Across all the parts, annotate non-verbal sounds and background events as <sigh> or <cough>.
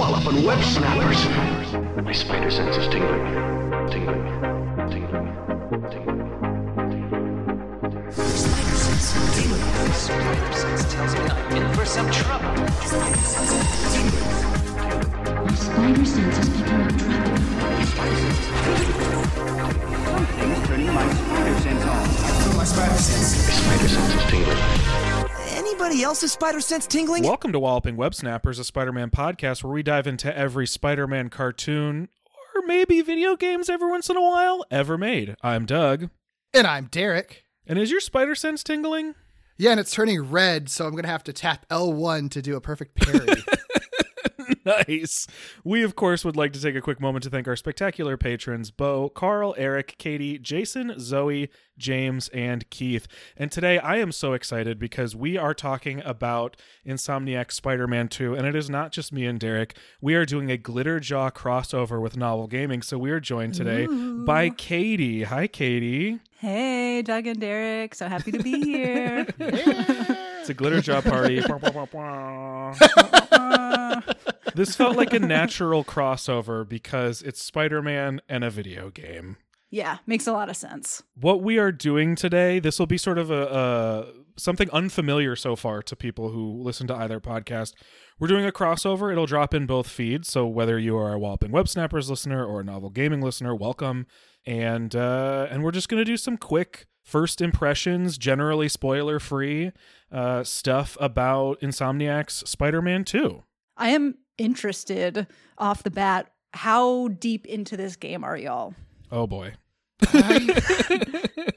Walloping web snappers. My spider sense is tingling. Tingling. Tingling. Tingling. Spider sense tingling. Spider sense tells me I'm in for some trouble. Spider sense tingling. My spider sense is picking up trouble. Something's turning my spider sense on. I My spider sense. My spider sense is tingling. Anybody else's spider sense tingling? Welcome to Walloping Web Snappers, a Spider Man podcast where we dive into every Spider Man cartoon or maybe video games every once in a while ever made. I'm Doug. And I'm Derek. And is your spider sense tingling? Yeah, and it's turning red, so I'm going to have to tap L1 to do a perfect parry. <laughs> nice. We, of course, would like to take a quick moment to thank our spectacular patrons Bo, Carl, Eric, Katie, Jason, Zoe, James, and Keith. And today I am so excited because we are talking about Insomniac Spider Man 2, and it is not just me and Derek. We are doing a Glitterjaw crossover with Novel Gaming, so we are joined today by Katie. Hi, Katie. Hey, Doug and Derek. So happy to be <laughs> here. It's a Glitterjaw party. <laughs> <laughs> this felt like a natural crossover because it's Spider Man and a video game. yeah, makes a lot of sense. What we are doing today, this will be sort of a, a something unfamiliar so far to people who listen to either podcast. We're doing a crossover. It'll drop in both feeds. So whether you are a Walloping Web Snappers listener or a Novel Gaming listener, welcome. And uh, and we're just gonna do some quick first impressions, generally spoiler free uh, stuff about Insomniac's Spider-Man 2. I am interested off the bat. How deep into this game are y'all? Oh boy. <laughs>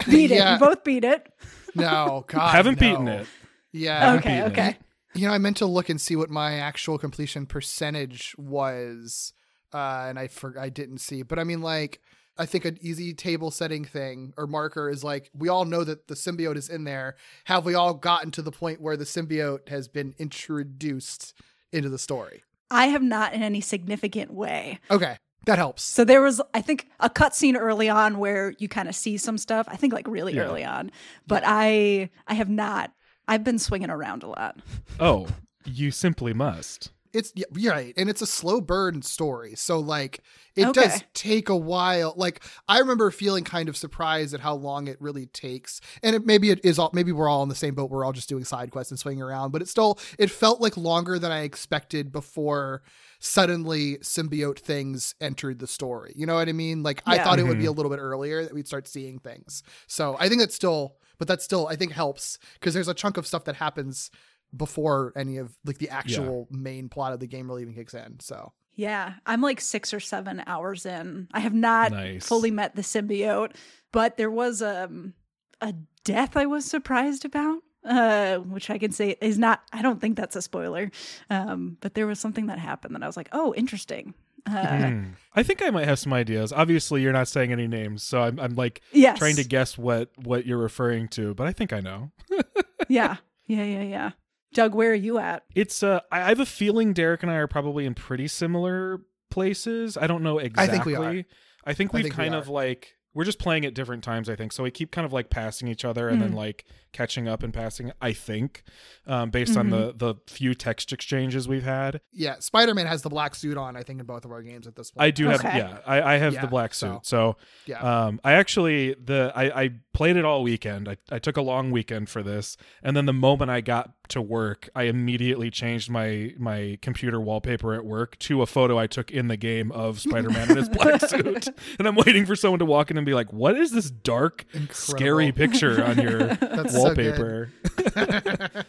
Beat it. Yeah. You both beat it. no, God. Haven't no. beaten it. Yeah. okay, beaten it. okay. You know, I meant to look and see what my actual completion percentage was, uh, and I for- I didn't see. But I mean, like, I think an easy table setting thing or marker is like we all know that the symbiote is in there. Have we all gotten to the point where the symbiote has been introduced into the story? I have not in any significant way. Okay, that helps. So there was, I think, a cutscene early on where you kind of see some stuff. I think like really Yeah. early on, but I, I have not. I've been swinging around a lot. Oh, you simply must. It's yeah, right and it's a slow burn story so like it Okay. does take a while like i remember feeling kind of surprised at how long it really takes and it, maybe it is all maybe we're all in the same boat we're all just doing side quests and swinging around but it still it felt like longer than i expected before suddenly symbiote things entered the story you know what i mean like i Yeah. thought it would be mm-hmm. a little bit earlier that we'd start seeing things so i think that's still but that still i think helps because there's a chunk of stuff that happens before any of like the actual main plot of the game really even kicks in. So Yeah, I'm like six or seven hours in. I have not Nice. fully met the symbiote, but there was um, a death I was surprised about, uh, which I can say is not. I don't think that's a spoiler, um, but there was something that happened that I was like, oh, interesting. Uh, Hmm. I think I might have some ideas. Obviously, you're not saying any names, so I'm, I'm like Yes. trying to guess what what you're referring to, but I think I know. <laughs> yeah, yeah, yeah, yeah. Doug, where are you at? It's uh, I I have a feeling Derek and I are probably in pretty similar places. I don't know exactly. I exactly. think we are. I think we've think we kind are. of like we're just playing at different times. I think so. We keep kind of like passing each other and Mm. then like catching up and passing. I think, um, based on the Mm-hmm. the few text exchanges we've had. yeah, Spider Man has the black suit on. I think in both of our games at this point. I do have yeah. I, I have Yeah, the black so- suit. So Yeah. um, I actually the I, I played it all weekend. I, I took a long weekend for this, and then the moment I got to work, I immediately changed my my computer wallpaper at work to a photo I took in the game of Spider Man in his black <laughs> suit, and I'm waiting for someone to walk in and be like, "What is this dark, scary picture on your <laughs> That's so wallpaper?" <laughs>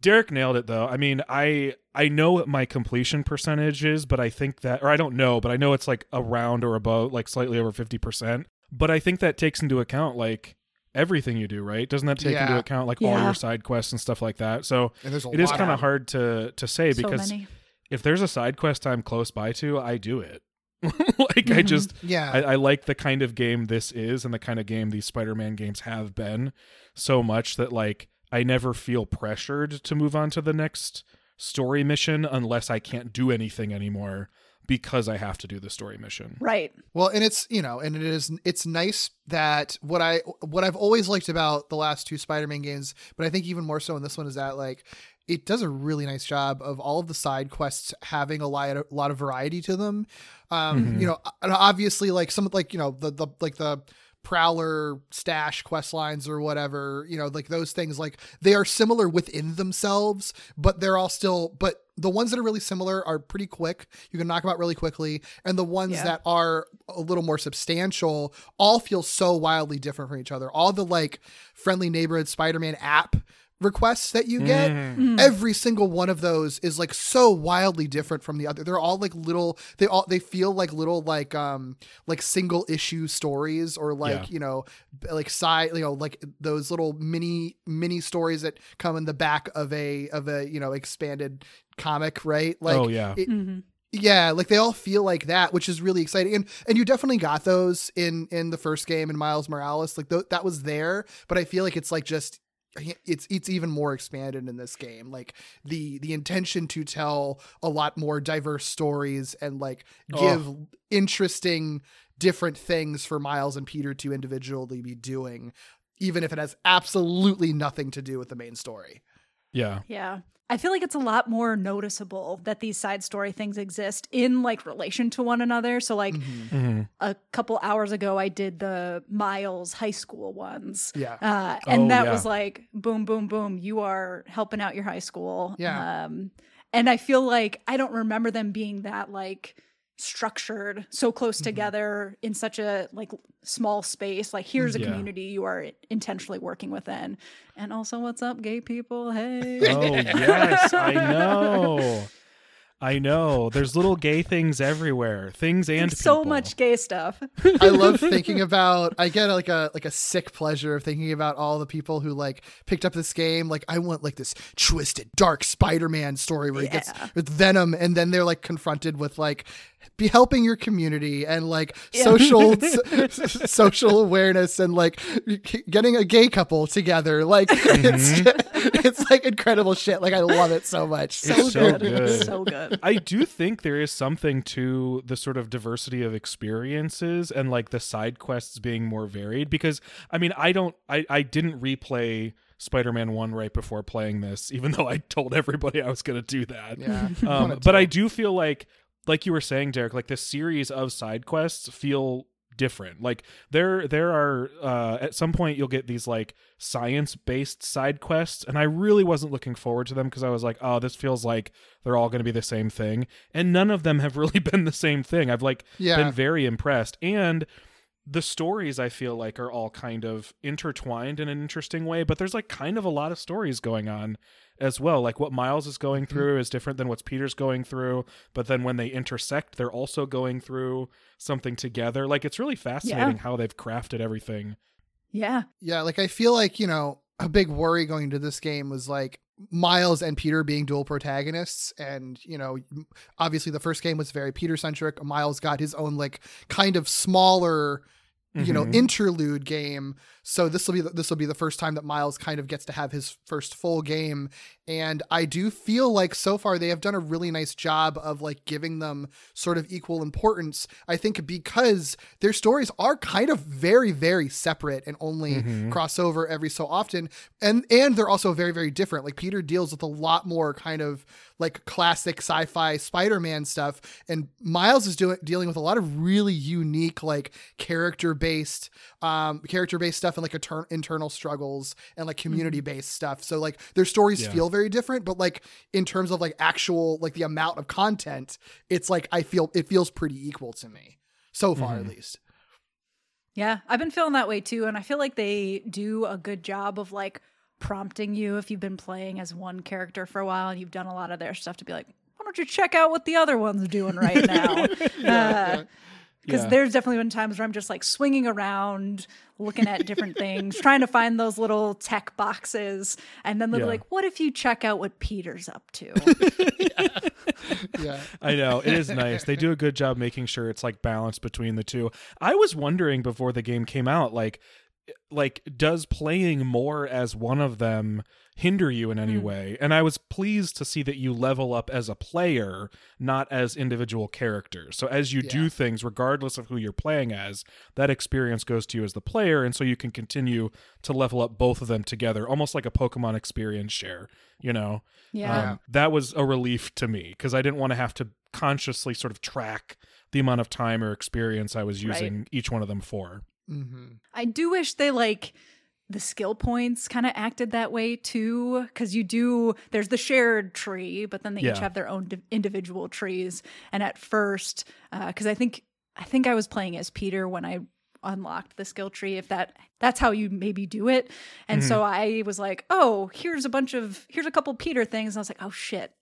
Derek nailed it though. I mean, I I know what my completion percentage is, but I think that or I don't know, but I know it's like around or above like slightly over 50%. But I think that takes into account like everything you do, right? Doesn't that take into account like all your side quests and stuff like that? So and there's a it is kind of of hard to to say so because many. if there's a side quest I'm close by to, I do it. <laughs> like I Mhm. just Yeah, I, I like the kind of game this is and the kind of game these Spider-Man games have been so much that like I never feel pressured to move on to the next story mission unless I can't do anything anymore because I have to do the story mission. Right. Well, and it's you know, and it is it's nice that what I what I've always liked about the last two Spider-Man games, but I think even more so in this one is that like it does a really nice job of all of the side quests having a lot, a lot of variety to them. Um, you know, and obviously like some like you know the the like the prowler stash quest lines or whatever you know like those things like they are similar within themselves but they're all still but the ones that are really similar are pretty quick you can knock them out really quickly and the ones Yeah. that are a little more substantial all feel so wildly different from each other all the like friendly neighborhood spider-man app requests that you get every single one of those is like so wildly different from the other they're all like little they all they feel like little like um like single issue stories or like Yeah. you know like side you know like those little mini mini stories that come in the back of a of a you know expanded comic right like Oh, yeah. it- Mhm. yeah like they all feel like that which is really exciting and and you definitely got those in in the first game in miles morales like th- that was there but i feel like it's like just it's it's even more expanded in this game like the the intention to tell a lot more diverse stories and like give interesting different things for miles and peter to individually be doing even if it has absolutely nothing to do with the main story Yeah. Yeah. I feel like it's a lot more noticeable that these side story things exist in like relation to one another. So like Mhm. a couple hours ago I did the Miles high school ones. Yeah. Uh, and Oh, that yeah. was like boom boom boom you are helping out your high school. Yeah. Um and I feel like I don't remember them being that like structured so close Mm-hmm. together in such a like small space like here's a Yeah. community you are intentionally working within and also what's up gay people hey Oh <laughs> yes, I know. I know. There's little gay things everywhere. Things and so people. much gay stuff I <laughs> love thinking about. I get like a like a sick pleasure of thinking about all the people who like picked up this game. Like I want like this twisted, dark Spider-Man story where he gets with Venom, and then they're like confronted with like be helping your community and like social <laughs> s- social awareness and like getting a gay couple together. Like it's mm-hmm. <laughs> it's like incredible shit. Like I love it so much. so, It's so good. good. so good I do think there is something to the sort of diversity of experiences and like the side quests being more varied because I mean I don't I I didn't replay Spider-Man 1 right before playing this even though I told everybody I was going to do that. Yeah. <laughs> Um, but. I do feel like like you were saying Derek like this series of side quests feel different. Like there there are uh at some point you'll get these like science based side quests and I really wasn't looking forward to them because I was like, "Oh, this feels like they're all going to be the same thing." And none of them have <laughs> really been the same thing. I've like Yeah. been very impressed and the stories I feel like are all kind of intertwined in an interesting way, but there's like kind of a lot of stories going on as well. Like what Miles is going Mm-hmm. through is different than what's Peter's going through, but then when they intersect, they're also going through something together. Like it's really fascinating how they've crafted everything. yeah Yeah, like I feel like, you know, a big worry going into this game was like Miles and Peter being dual protagonists. And, you know, obviously the first game was very Peter centric. Miles got his own, like, kind of smaller, you know, Mhm. interlude game. So this will be the, this will be the first time that Miles kind of gets to have his first full game. And I do feel like so far they have done a really nice job of like giving them sort of equal importance. I think because their stories are kind of very, very separate and only Mhm. cross over every so often. And and they're also very, very different. Like Peter deals with a lot more kind of like classic sci-fi Spider-Man stuff, and Miles is doing dealing with a lot of really unique like character-based um character-based stuff and like etern- internal struggles and like mm-hmm. community-based stuff. So like their stories Yeah. feel very different, but like in terms of like actual like the amount of content, it's like I feel it feels pretty equal to me so far at mm-hmm. least. Yeah, I've been feeling that way too. And I feel like they do a good job of like prompting you if you've been playing as one character for a while and you've done a lot of their stuff to be like, why don't you check out what the other one's doing right <laughs> now? Uh, Because Yeah. there's definitely been times where I'm just like swinging around, looking at different <laughs> things, trying to find those little tech boxes. And then they'll Yeah. be like, what if you check out what Peter's up to? <laughs> <laughs> Yeah. I know it is nice. They do a good job making sure it's like balanced between the two. I was wondering before the game came out, like, like does playing more as one of them hinder you in any way. And I was pleased to see that you level up as a player, not as individual characters. So as you do things, regardless of who you're playing as, that experience goes to you as the player. And so you can continue to level up both of them together, almost like a Pokemon experience share, you know? Yeah. Um, that was a relief to me because I didn't want to have to consciously sort of track the amount of time or experience I was Right. using each one of them for. Mm-hmm. I do wish they like the skill points kind of acted that way too because you do there's the shared tree but then they Yeah. each have their own di- individual trees. And at first uh, because i think i think i was playing as peter when i unlocked the skill tree if that that's how you maybe do it. And so mm-hmm. i was like oh here's a bunch of here's a couple peter things. And i was like oh shit.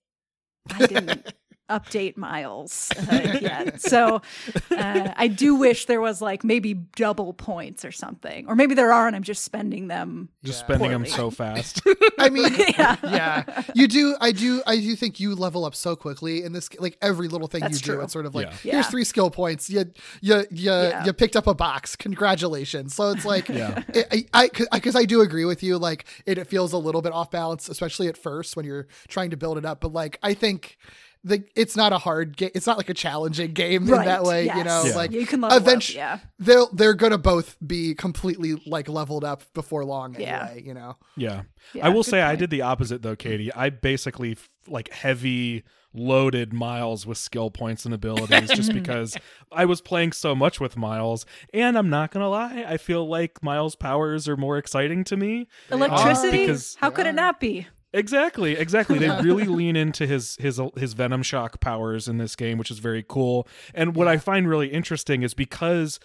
I didn't update miles uh, yet so uh, i do wish there was like maybe double points or something or maybe there are and i'm just spending them Just <laughs> Yeah. spending them so fast. I mean, Yeah. <laughs> yeah. you do. I do. I do think you level up so quickly in this. Like every little thing That's you do, it's sort of like Yeah. Yeah. here's three skill points. You you you Yeah. you picked up a box. Congratulations. So it's like, Yeah. it, I because I do agree with you. Like it, it feels a little bit off balance, especially at first when you're trying to build it up. But like I think. The, it's not a hard game. It's not like a challenging game in that Right, way, you know. Yeah. Like You can level up, eventually, yeah. they'll they're gonna both be completely like leveled up before long Yeah. anyway. You know. Yeah. Yeah, I will good say I did the opposite though, Katie. I basically f- like heavy loaded Miles with skill points and abilities just <laughs> because I was playing so much with Miles. And I'm not going to lie, I feel like Miles' powers are more exciting to me. electricity uh, because- how could it not be Exactly, exactly. They <laughs> really lean into his his his venom shock powers in this game, which is very cool. And what I find really interesting is because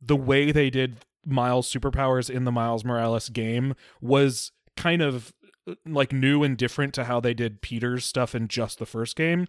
the way they did Miles superpowers in the Miles Morales game was kind of uh, like new and different to how they did Peter's stuff in just the first game.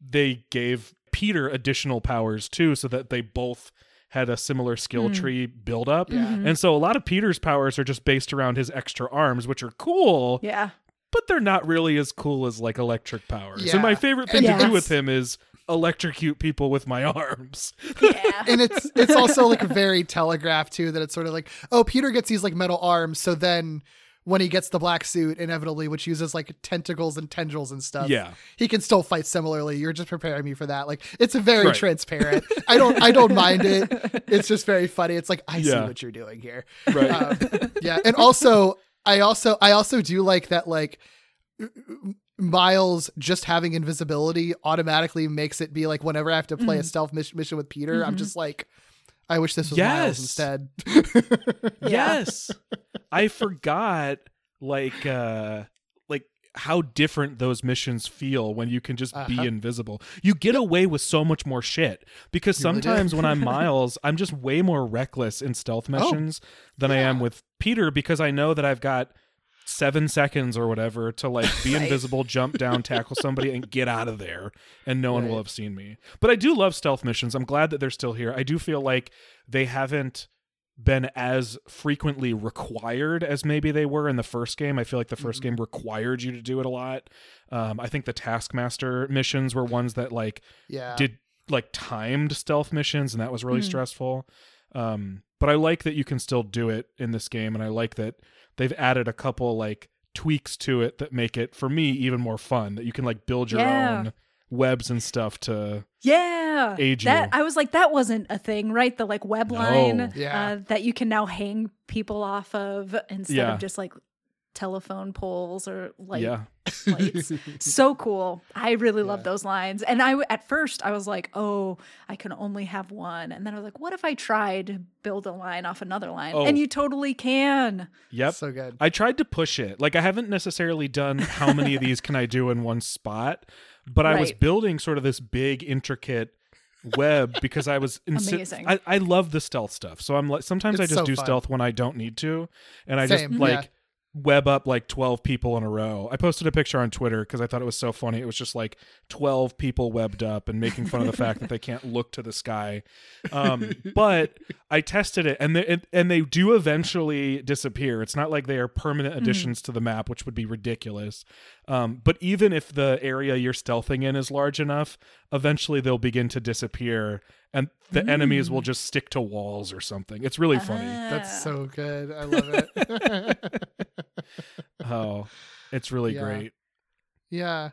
They gave Peter additional powers too so that they both had a similar skill tree build up. And so a lot of Peter's powers are just based around his extra arms, which are cool yeah but they're not really as cool as like electric powers. And my favorite thing to do with him is electrocute people with my <laughs> arms. yeah. And it's it's also like very telegraphed too that it's sort of like oh peter gets these like metal arms so then when he gets the black suit inevitably which uses like tentacles and tendrils and stuff Yeah. he can still fight similarly. You're just preparing me for that. Like it's a very Right. transparent. I don't i don't mind it. It's just very funny. It's like i see what you're doing here. Right. um, yeah. And also i also i also do like that like Miles just having invisibility automatically makes it be like whenever I have to play Mm. a stealth mission, mission with Peter, Mm-hmm. I'm just like, I wish this was Yes. Miles instead. yes. <laughs> I forgot like uh how different those missions feel when you can just Uh-huh. be invisible. You get away with so much more shit because You really sometimes when I'm <laughs> Miles, I'm just way more reckless in stealth Oh. missions than I am with Peter because I know that I've got seven seconds or whatever to like be <laughs> invisible, jump down, tackle somebody, and get out of there, and no one will have seen me. But I do love stealth missions. I'm glad that they're still here. I do feel like they haven't been as frequently required as maybe they were in the first game. I feel like the 1st game required you to do it a lot. Um, I think the Taskmaster missions were ones that like Yeah. did like timed stealth missions, and that was really stressful. Um, but I like that you can still do it in this game, and I like that they've added a couple like tweaks to it that make it for me even more fun. That you can like build your Yeah. own webs and stuff to Yeah. Age that you. I was like, that wasn't a thing, right? The like web No. line Yeah. uh, that you can now hang people off of instead Yeah. of just like telephone poles or light yeah. lights. <laughs> so cool. I really love Yeah. those lines. And I at first I was like, oh, I can only have one. And then I was like, what if I tried to build a line off another line? Oh. And you totally can. Yep. So good. I tried to push it. Like I haven't necessarily done how many of these can I do in one spot, but I was building sort of this big intricate web <laughs> because I was insi- Amazing. I, I love the stealth stuff. So I'm like sometimes I just so do fun. stealth when I don't need to, and I Same, just like yeah. Web up like 12 people in a row. I posted a picture on Twitter because I thought it was so funny. It was just like 12 people webbed up and making fun of the fact that they can't look to the sky. Um, <laughs> but I tested it and they, and- and they do eventually disappear. It's not like they are permanent additions to the map, which would be ridiculous. Um, but even if the area you're stealthing in is large enough, eventually they'll begin to disappear and the enemies will just stick to walls or something. It's really funny. That's so good. I love it. <laughs> <laughs> Oh. It's really Yeah. great. Yeah.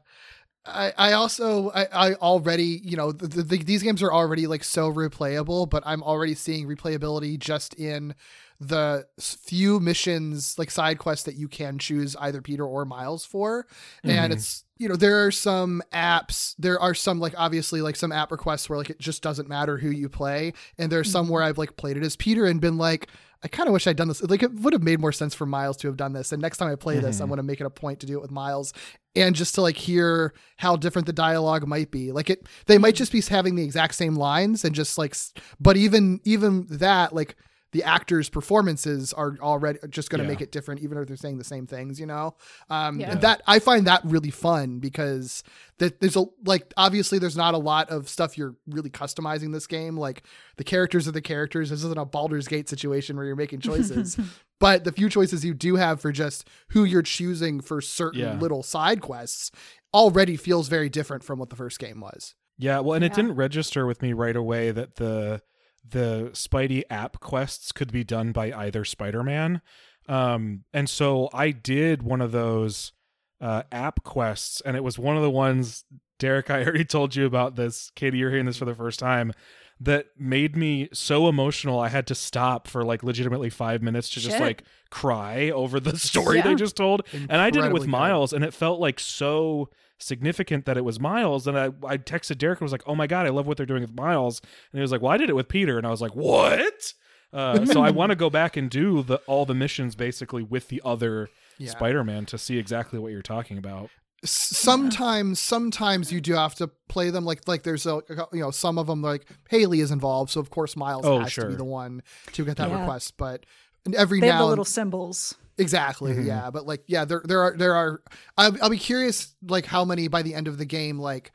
I, I also I, I already you know the, the, these games are already like so replayable but i'm already seeing replayability just in the few missions like side quests that you can choose either peter or miles for and Mhm. it's you know there are some apps there are some like obviously like some app requests where like it just doesn't matter who you play and there's some where i've like played it as peter and been like I kind of wish I'd done this. Like, it would have made more sense for Miles to have done this. And next time I play this, I'm Mhm. going to make it a point to do it with Miles and just to like hear how different the dialogue might be. Like, it, they might just be having the exact same lines and just like, but even, even that, like, the actors' performances are already just going to Yeah. make it different, even if they're saying the same things, you know? Um, Yeah. and that I find that really fun because that there's a like obviously there's not a lot of stuff you're really customizing this game. Like the characters are the characters. This isn't a Baldur's Gate situation where you're making choices. <laughs> but the few choices you do have for just who you're choosing for certain Yeah. little side quests already feels very different from what the first game was. Yeah, well, and it didn't register with me right away that the the Spidey app quests could be done by either Spider-Man. Um, and so I did one of those uh, app quests, and it was one of the ones. Derek, I <laughs> already told you about this. Katie, you're hearing this for the first time. That made me so emotional. I had to stop for like legitimately five minutes to just Shit. like cry over the <laughs> story they Yeah. just told. And I did it with Incredibly good. Miles, and it felt like so significant that it was Miles. And I, I texted Derek and was like, "Oh my god, I love what they're doing with Miles." And he was like, "Well, I did it with Peter," and I was like, "What?" Uh, so I want to go back and do the all the missions basically with the other Yeah. Spider-Man to see exactly what you're talking about. S- sometimes sometimes you do have to play them like like there's a you know some of them like Hailey is involved so of course Miles Oh, has to be the one to get that Yeah. request but every They have now the and little symbols. Exactly. Mhm. Yeah, but like, yeah, there there are there are. I'll, I'll be curious, like how many by the end of the game, like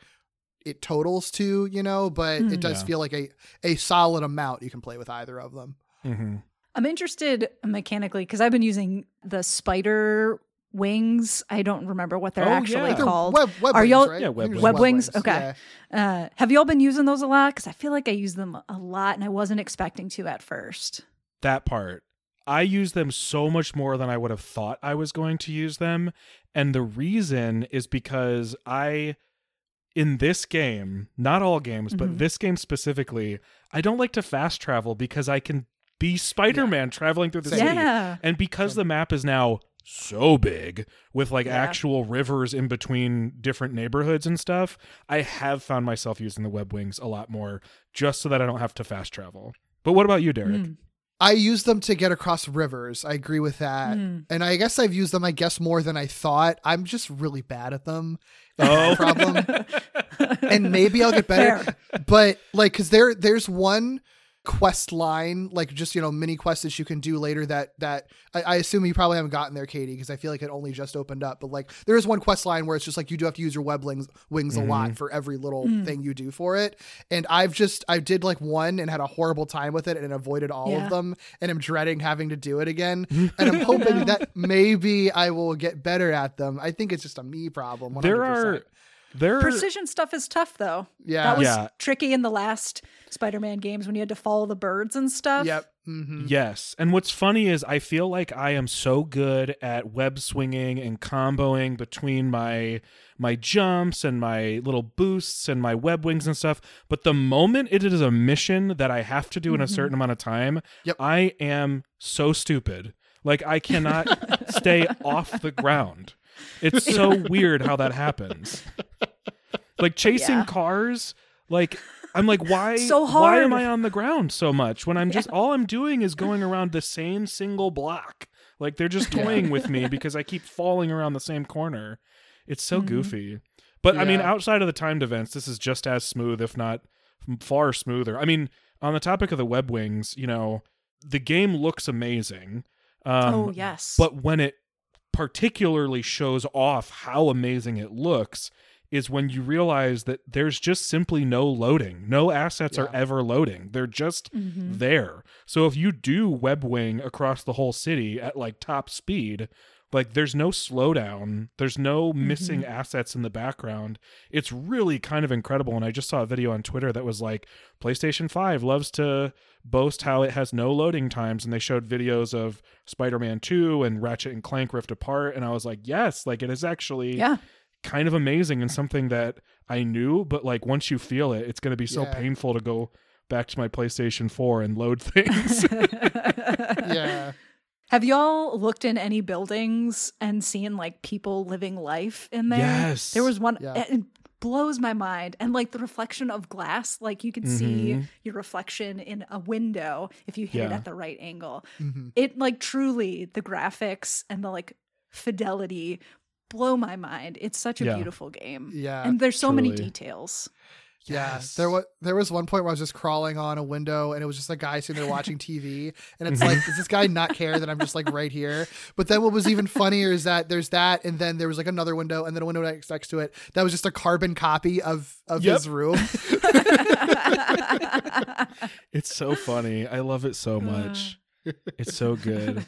it totals to, you know. But it does Yeah. feel like a a solid amount you can play with either of them. Mm-hmm. I'm interested mechanically because I've been using the spider wings. I don't remember what they're Oh, actually yeah. They're called. web, web Are wings, y'all- right? Yeah, I think web it's Web wings? wings. Okay. Yeah. Uh, have y'all been using those a lot? Because I feel like I use them a lot, and I wasn't expecting to at first. that part. I use them so much more than I would have thought I was going to use them. And the reason is because I, in this game, not all games, but Mhm. this game specifically, I don't like to fast travel because I can be Spider Man traveling through the Same. city. Yeah. And because the map is now so big with like Yeah. actual rivers in between different neighborhoods and stuff, I have found myself using the web wings a lot more just so that I don't have to fast travel. But what about you, Derek? Mm. I use them to get across rivers. I agree with that. Mm. And I guess I've used them, I guess, more than I thought. I'm just really bad at them. Oh, problem. <laughs> and maybe I'll get better. But like, cause there, there's one quest line, like just, you know, mini quests that you can do later that, that I, I assume you probably haven't gotten there, Katie, cause I feel like it only just opened up, but like there is one quest line where it's just like, you do have to use your web wings, wings a lot for every little Mm. thing you do for it. And I've just, I did like one and had a horrible time with it and avoided all Yeah. of them. And I'm dreading having to do it again. <laughs> And I'm hoping that maybe I will get better at them. I think it's just a me problem. 100%. there are there are Precision stuff is tough, though. Yeah. That was Yeah. tricky in the last Spider-Man games when you had to follow the birds and stuff. Yep. hmm Yes. And what's funny is I feel like I am so good at web swinging and comboing between my my jumps and my little boosts and my web wings and stuff, but the moment it is a mission that I have to do in a certain amount of time, Yep. I am so stupid. Like I cannot <laughs> stay off the ground. It's <laughs> so weird how that happens. Like chasing Yeah. cars, like I'm like, why? <laughs> So hard. Why am. I on the ground so much when I'm just all I'm doing is going around the same single block? Like they're just <laughs> toying with me because I keep falling around the same corner. It's so Mm-hmm. goofy. But I mean, outside of the timed events, this is just as smooth, if not far smoother. I mean, on the topic of the web wings, you know, the game looks amazing. Um, oh yes. but when it particularly shows off how amazing it looks is when you realize that there's just simply no loading. No assets are ever loading. They're just Mhm. there. So if you do web wing across the whole city at like top speed, Like there's no slowdown, there's no missing Mm-hmm. assets in the background. It's really kind of incredible. And I just saw a video on Twitter that was like PlayStation 5 loves to boast how it has no loading times and they showed videos of Spider-Man 2 and Ratchet and Clank Rift Apart and I was like, "Yes, like it is actually Yeah. kind of amazing and something that I knew, but like once you feel it, it's going to be so Yeah. painful to go back to my PlayStation 4 and load things." <laughs> <laughs> yeah. Have y'all looked in any buildings and seen like people living life in there? Yes. There was one Yeah. it blows my mind. And like the reflection of glass, like you can see Mhm. your reflection in a window if you hit it at the right angle. Mhm. It like truly the graphics and the like fidelity blow my mind. It's such a Yeah. beautiful game. Yeah. And there's so many Truly. Details. Yeah, Yes. there was there was one point where I was just crawling on a window, and it was just a guy sitting there watching <laughs> TV, and it's Mm-hmm. like, does this guy not care that I'm just like right here? But then what was even funnier is that there's that, and then there was like another window, and then a window next, next to it that was just a carbon copy of of Yep. his room. <laughs> It's so funny. I love it so much. <laughs> It's so good.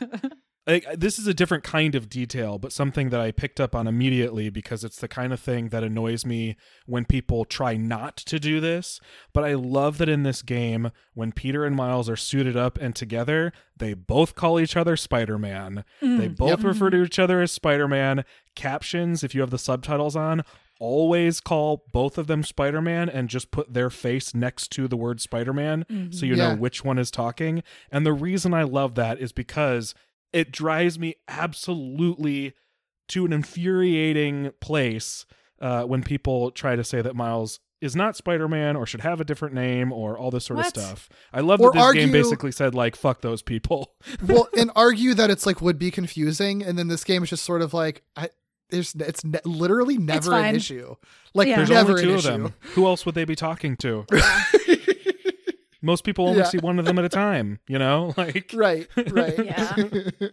Like, this is a different kind of detail, but something that I picked up on immediately because it's the kind of thing that annoys me when people try not to do this. But I love that in this game, when Peter and Miles are suited up and together, they both call each other Spider Man. They mm, both refer mm-hmm. to each other as Spider Man. Captions, if you have the subtitles on, always call both of them Spider Man and just put their face next to the word Spider Man mm-hmm. so you Yeah. know which one is talking. And the reason I love that is because it drives me absolutely to an infuriating place uh, when people try to say that Miles is not Spider-Man or should have a different name or all this sort What? of stuff. I love Or that this game basically said like fuck those people. <laughs> well, and argue that it's like would be confusing, and then this game is just sort of like, I, there's it's ne- literally never an issue. Like Yeah. There's never only two an of issue. them. Who else would they be talking to? <laughs> Most people only Yeah. see one of them at a time, you know? <laughs> Like Right, right. <laughs> Yeah.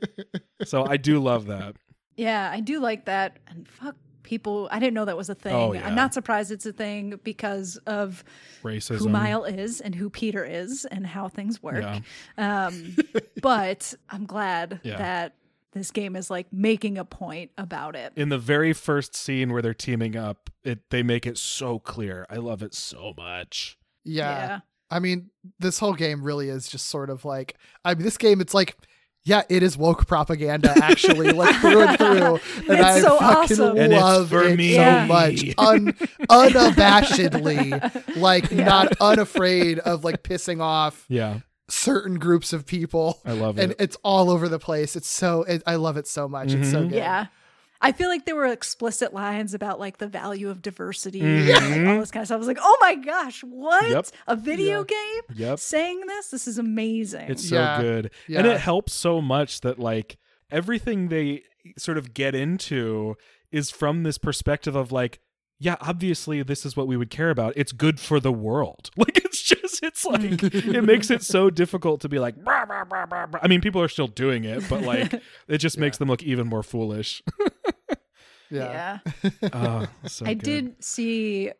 <laughs> so I do love that. Yeah, I do like that. And fuck people. I didn't know that was a thing. Oh, yeah. I'm not surprised it's a thing because of Racism. who Mile is and who Peter is and how things work. Yeah. Um, but I'm glad Yeah. that this game is like making a point about it. in the very first scene where they're teaming up, it they make it so clear. I love it so much. yeah. I mean, this whole game really is just sort of like I mean, this game it's like yeah, it is woke propaganda actually, like through and through. <laughs> And It's I so fucking awesome. And it's love for it me. so Yeah. much. Un- <laughs> unabashedly, like not unafraid of like pissing off Yeah, certain groups of people. I love it. And it's all over the place. It's so it, I love it so much. It's so Mhm. good. Yeah. I feel like there were explicit lines about like the value of diversity Mhm. and all this kind of stuff. I was like, oh my gosh, what? Yep. A video Yeah. game Yep. saying this? This is amazing. It's so Yeah. good. And it helps so much that like everything they sort of get into is from this perspective of like yeah, obviously this is what we would care about. It's good for the world. <laughs> Like it's just it's <laughs> like it makes it so difficult to be like "Brah, brah, brah, brah, brah." I mean, people are still doing it, but like <laughs> it just makes them look even more foolish. Yeah. yeah. <laughs> oh, so I good. did see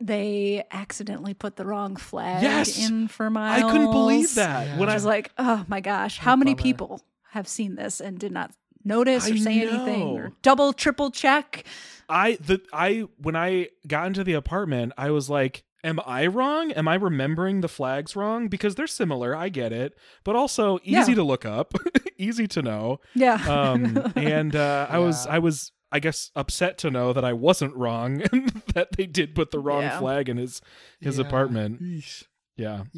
they accidentally put the wrong flag Yes! in for my I couldn't believe that. Yeah. When I I was like, oh my gosh, how many bummer. people have seen this and did not notice or I say anything or double, triple check? I the I when I got into the apartment, I was like, am I wrong? Am I remembering the flags wrong? Because they're similar, I get it, but also easy Yeah. to look up, <laughs> easy to know. Yeah. Um <laughs> and uh I was I was I guess upset to know that I wasn't wrong <laughs> and that they did put the wrong Yeah. flag in his his Yeah. apartment. Yeesh. Yeah. <laughs>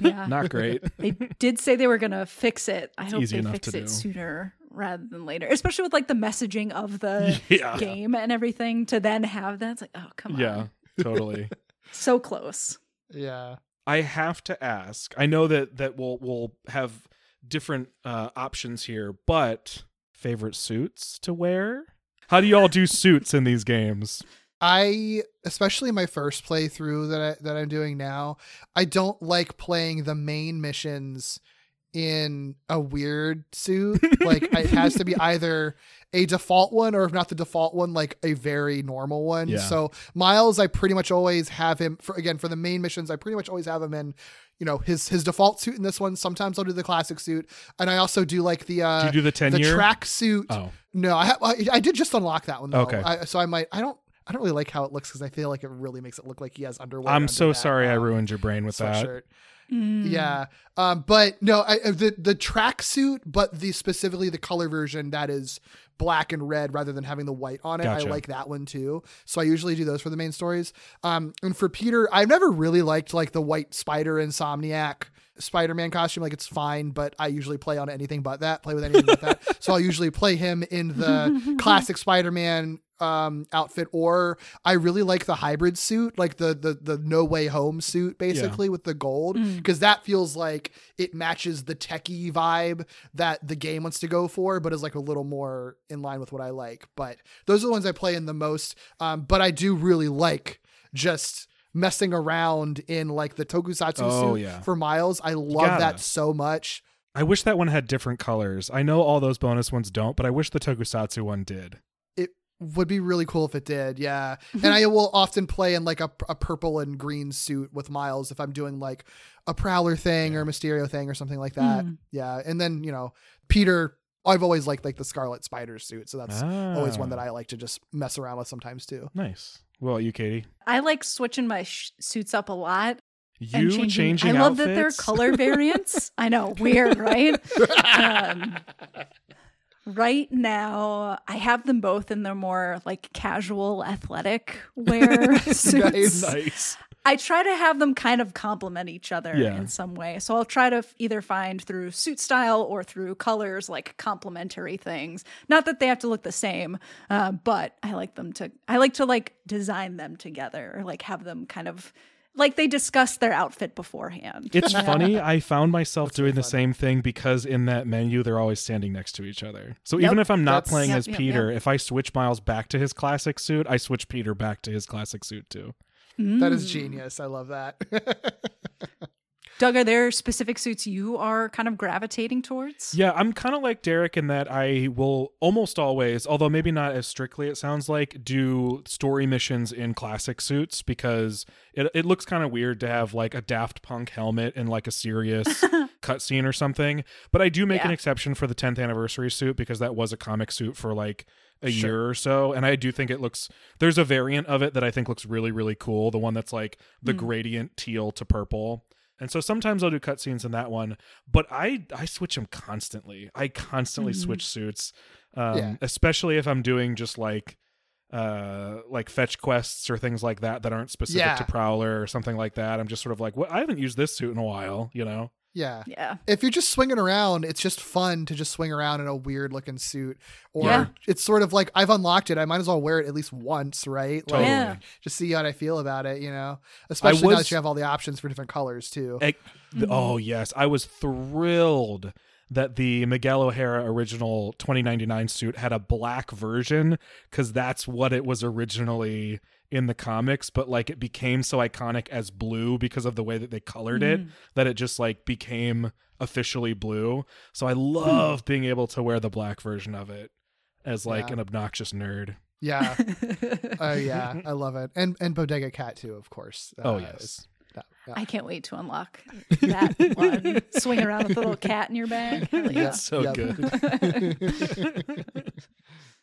Yeah. Not great. <laughs> they did say they were going to fix it. I hope they fix it do. sooner rather than later, especially with like the messaging of the Yeah. game and everything to then have that. It's like, oh, come on. Yeah, totally. So close. Yeah. I have to ask. I know that that we'll we'll have different uh, options here, but favorite suits to wear? How do y'all do suits in these games? I especially my first playthrough that I that I'm doing now, I don't like playing the main missions in a weird suit. Like it has to be <laughs> either a default one or if not the default one, like a very normal one. Yeah. So Miles, I pretty much always have him for again for the main missions. I pretty much always have him in. You know his his default suit in this one. Sometimes I'll do the classic suit, and I also do like the uh Do you do the 10 the track suit. Oh. No, I, ha- I I did just unlock that one though. Okay. I, so I might I don't I don't really like how it looks because I feel like it really makes it look like he has underwear. I'm under so that, sorry I um, ruined your brain with that. Sweatshirt. Yeah. Um, but no, I, uh, the the track suit, but the specifically the color version that is black and red rather than having the white on it. Gotcha. I like that one too. So I usually do those for the main stories. Um, and for Peter, I've never really liked like the white spider insomniac Spider-Man costume. Like it's fine, but I usually play on anything but that. Play with anything but that. <laughs> So I'll usually play him in the classic Spider-Man um outfit or I really like the hybrid suit like the the the no way home suit basically with the gold because that feels like it matches the techie vibe that the game wants to go for but is like a little more in line with what I like but those are the ones I play in the most um but I do really like just messing around in like the tokusatsu Oh, suit yeah. for Miles I love gotta. that so much I wish that one had different colors. I know all those bonus ones don't, but I wish the Tokusatsu one did. it would be really cool if it did yeah <laughs> and i will often play in like a, a purple and green suit with miles if i'm doing like a prowler thing or a mysterio thing or something like that yeah and then you know peter i've always liked like the scarlet spider suit so that's always one that Ah. i like to just mess around with sometimes too Nice. Well, you, Katie, I like switching my sh- suits up a lot. you changing, changing. I love that they're color variants. <laughs> I know, weird, right? um, <laughs> right now, I have them both in their more like casual athletic wear <laughs> suits. nice. I try to have them kind of complement each other Yeah. in some way. So I'll try to f- either find through suit style or through colors like complementary things. Not that they have to look the same, uh, but I like them to. I like to like design them together or like have them kind of like they discuss their outfit beforehand. It's <laughs> funny. I found myself doing the same thing because in that menu they're always standing next to each other. So even if I'm not That's- playing Yep, as yep, Peter, yep. if I switch Miles back to his classic suit, I switch Peter back to his classic suit too. That is mm. genius i love that <laughs> Doug, are there specific suits you are kind of gravitating towards? Yeah, I'm kind of like Derek in that I will almost always, although maybe not as strictly, it sounds like, do story missions in classic suits because it, it looks kind of weird to have like a Daft Punk helmet in like a serious <laughs> cutscene or something. But I do make an exception for the 10th anniversary suit because that was a comic suit for like a year or so. And I do think it looks, there's a variant of it that I think looks really, really cool. The one that's like the gradient teal to purple. And so sometimes I'll do cutscenes in that one, but I I switch them constantly. I constantly switch suits, um, Yeah. especially if I'm doing just like uh like fetch quests or things like that that aren't specific Yeah. to Prowler or something like that. I'm just sort of like, what? I haven't used this suit in a while, you know. Yeah Yeah. if you're just swinging around, it's just fun to just swing around in a weird looking suit. Or Yeah. it's sort of like I've unlocked it. I might as well wear it at least once, right? Like, Totally. Yeah. Just see how I feel about it, you know? Especially now that you have all the options for different colors too. Ec- th- mm-hmm. Oh yes, I was thrilled that the Miguel O'Hara original 2099 suit had a black version because that's what it was originally in the comics but like it became so iconic as blue because of the way that they colored it that it just like became officially blue so i love being able to wear the black version of it as like Yeah. an obnoxious nerd Yeah. <laughs> Oh yeah. I love it. And and Bodega Cat too, of course. oh Uh, yes that- yeah. I can't wait to unlock <laughs> that one. Swing around with a little cat in your bag. Hell <laughs> yeah. It's so Yep. good.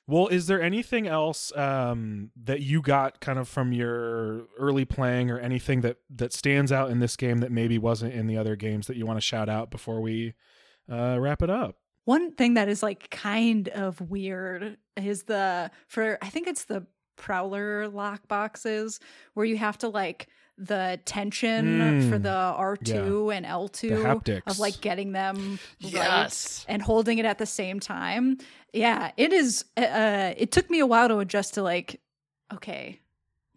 Well, is there anything else um, that you got kind of from your early playing, or anything that that stands out in this game that maybe wasn't in the other games that you want to shout out before we uh, wrap it up? One thing that is like kind of weird is the for I think it's the prowler lock boxes where you have to like the tension for Mm. the R2 and L2 haptics. of like getting them Yes. right and holding it at the same time. Yeah, it is uh it took me a while to adjust to like okay,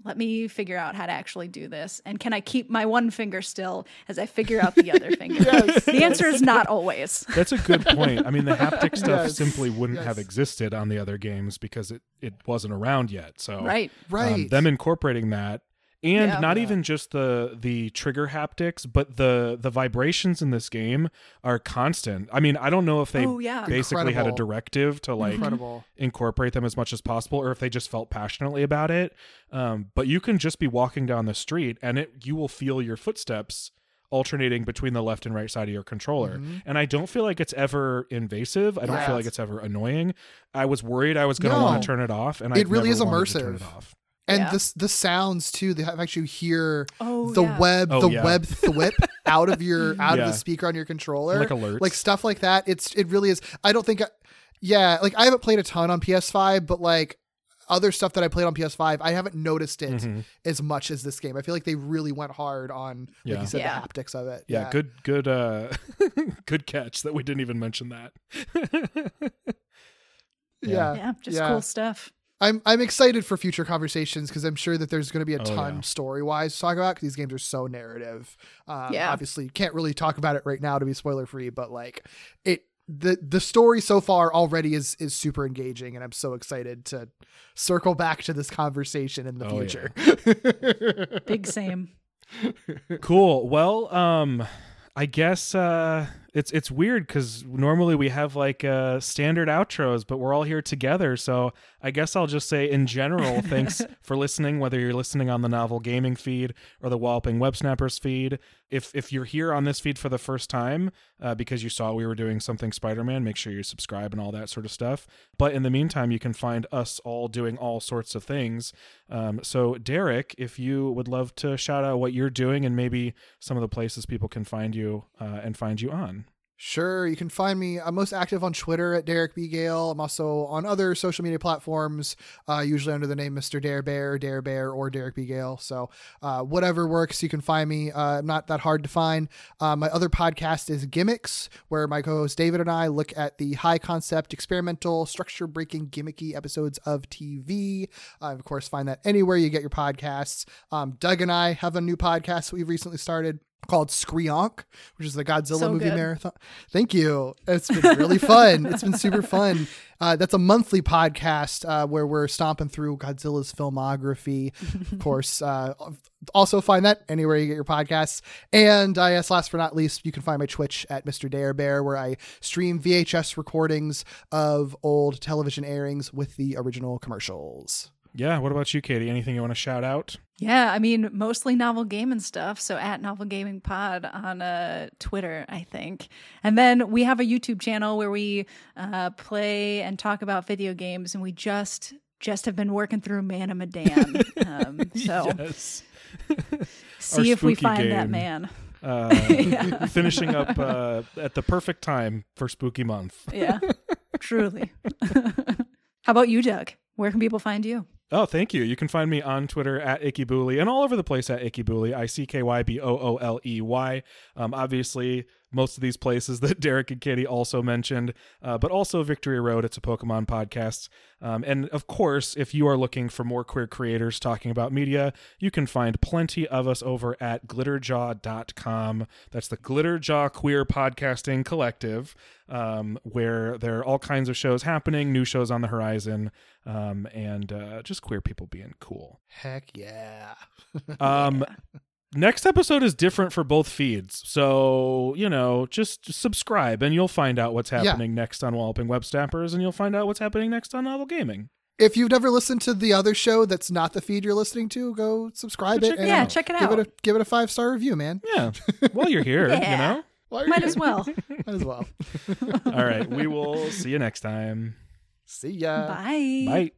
let me figure out how to actually do this. And can I keep my one finger still as I figure out the other <laughs> finger? Yes, the answer is not always. That's a good point. I mean, the haptic <laughs> stuff Yes, simply wouldn't have existed on the other games because it, it wasn't around yet. So Right. um, Right. them incorporating that and Yeah. not Yeah. even just the the trigger haptics but the the vibrations in this game are constant i mean i don't know if they Oh, yeah. basically had a directive to like Incredible. incorporate them as much as possible or if they just felt passionately about it um, but you can just be walking down the street and it you will feel your footsteps alternating between the left and right side of your controller and i don't feel like it's ever invasive i don't Yeah. feel like it's ever annoying i was worried i was going to No. want to turn it off and It I really never is wanted to turn immersive. It off And Yeah. this the sounds too. They have actually hear Oh, the yeah. web Oh, the yeah. web thwip <laughs> out of your out Yeah. of the speaker on your controller. Like alerts. Like stuff like that. It's it really is. I don't think. I, yeah, like I haven't played a ton on PS5, but like other stuff that I played on PS5, I haven't noticed it Mhm. as much as this game. I feel like they really went hard on, like Yeah. you said, Yeah. the haptics of it. yeah, good good uh <laughs> good catch that we didn't even mention that <laughs> Yeah, Yeah, just yeah. cool stuff. I'm I'm excited for future conversations because I'm sure that there's going to be a Oh, ton yeah. story wise to talk about because these games are so narrative. Um, Yeah. obviously you can't really talk about it right now to be spoiler free, but like it the the story so far already is is super engaging, and I'm so excited to circle back to this conversation in the Oh, yeah. future. <laughs> Big same. cool well um i guess uh it's it's weird because normally we have like uh standard outros but we're all here together so i guess i'll just say in general <laughs> thanks for listening whether you're listening on the novel gaming feed or the walloping web snappers feed. If if you're here on this feed for the first time uh, because you saw we were doing something spider-man make sure you subscribe and all that sort of stuff. But in the meantime you can find us all doing all sorts of things. Um, so derek if you would love to shout out what you're doing and maybe some of the places people can find you uh, and find you on Sure, you can find me. I'm most active on Twitter at Derek B. Gale. I'm also on other social media platforms, uh, usually under the name Mr. Dare Bear, Dare Bear, or Derek B. Gale. So uh, whatever works, you can find me. Uh, not that hard to find. Uh, my other podcast is Gimmicks, where my co-host David and I look at the high concept, experimental, structure breaking, gimmicky episodes of TV. Uh, of course, find that anywhere you get your podcasts. Um, Doug and I have a new podcast we've recently started called Screonk, which is the Godzilla So movie good. marathon. Thank you. It's been really fun. It's been super <laughs> fun. Uh, that's a monthly podcast uh, where we're stomping through Godzilla's filmography. Of <laughs> course, uh, also find that anywhere you get your podcasts. And I guess last but not least, you can find my Twitch at Mr. Dare Bear, where I stream VHS recordings of old television airings with the original commercials. Yeah what about you katie anything you want to shout out Yeah, I mean, mostly novel gaming stuff. So at Novel Gaming Pod on uh, Twitter, I think. And then we have a YouTube channel where we uh, play and talk about video games, and we just just have been working through Man of Medan. Um, <laughs> so yes <laughs> see if we find that man. uh, <laughs> finishing up uh, at the perfect time for spooky month Yeah, truly. How about you, Doug? Where can people find you? Oh, thank you. You can find me on Twitter at Icky Booley and all over the place at Icky Booley. I C K Y B O O L E Y. Um, obviously, most of these places <laughs> that Derek and Katie also mentioned, uh, but also Victory Road. It's a Pokemon podcast. Um, and of course, if you are looking for more queer creators talking about media, you can find plenty of us over at glitterjaw.com. That's the Glitterjaw Queer Podcasting Collective, um, where there are all kinds of shows happening, new shows on the horizon, um, and uh, just queer people being cool. Heck yeah. <laughs> Um, Next episode is different for both feeds. So, you know, just subscribe and you'll find out what's Yeah. happening next on Walloping Web Snappers and you'll find out what's happening next on Novel Gaming. If you've never listened to the other show that's not the feed you're listening to, go subscribe Go it. check it and Yeah, check it give out. It a, give it a five star review, man. Yeah. While you're here, you Yeah. know? You're Might here. as well. <laughs> Might as well. All right. We will see you next time. See ya. Bye. Bye.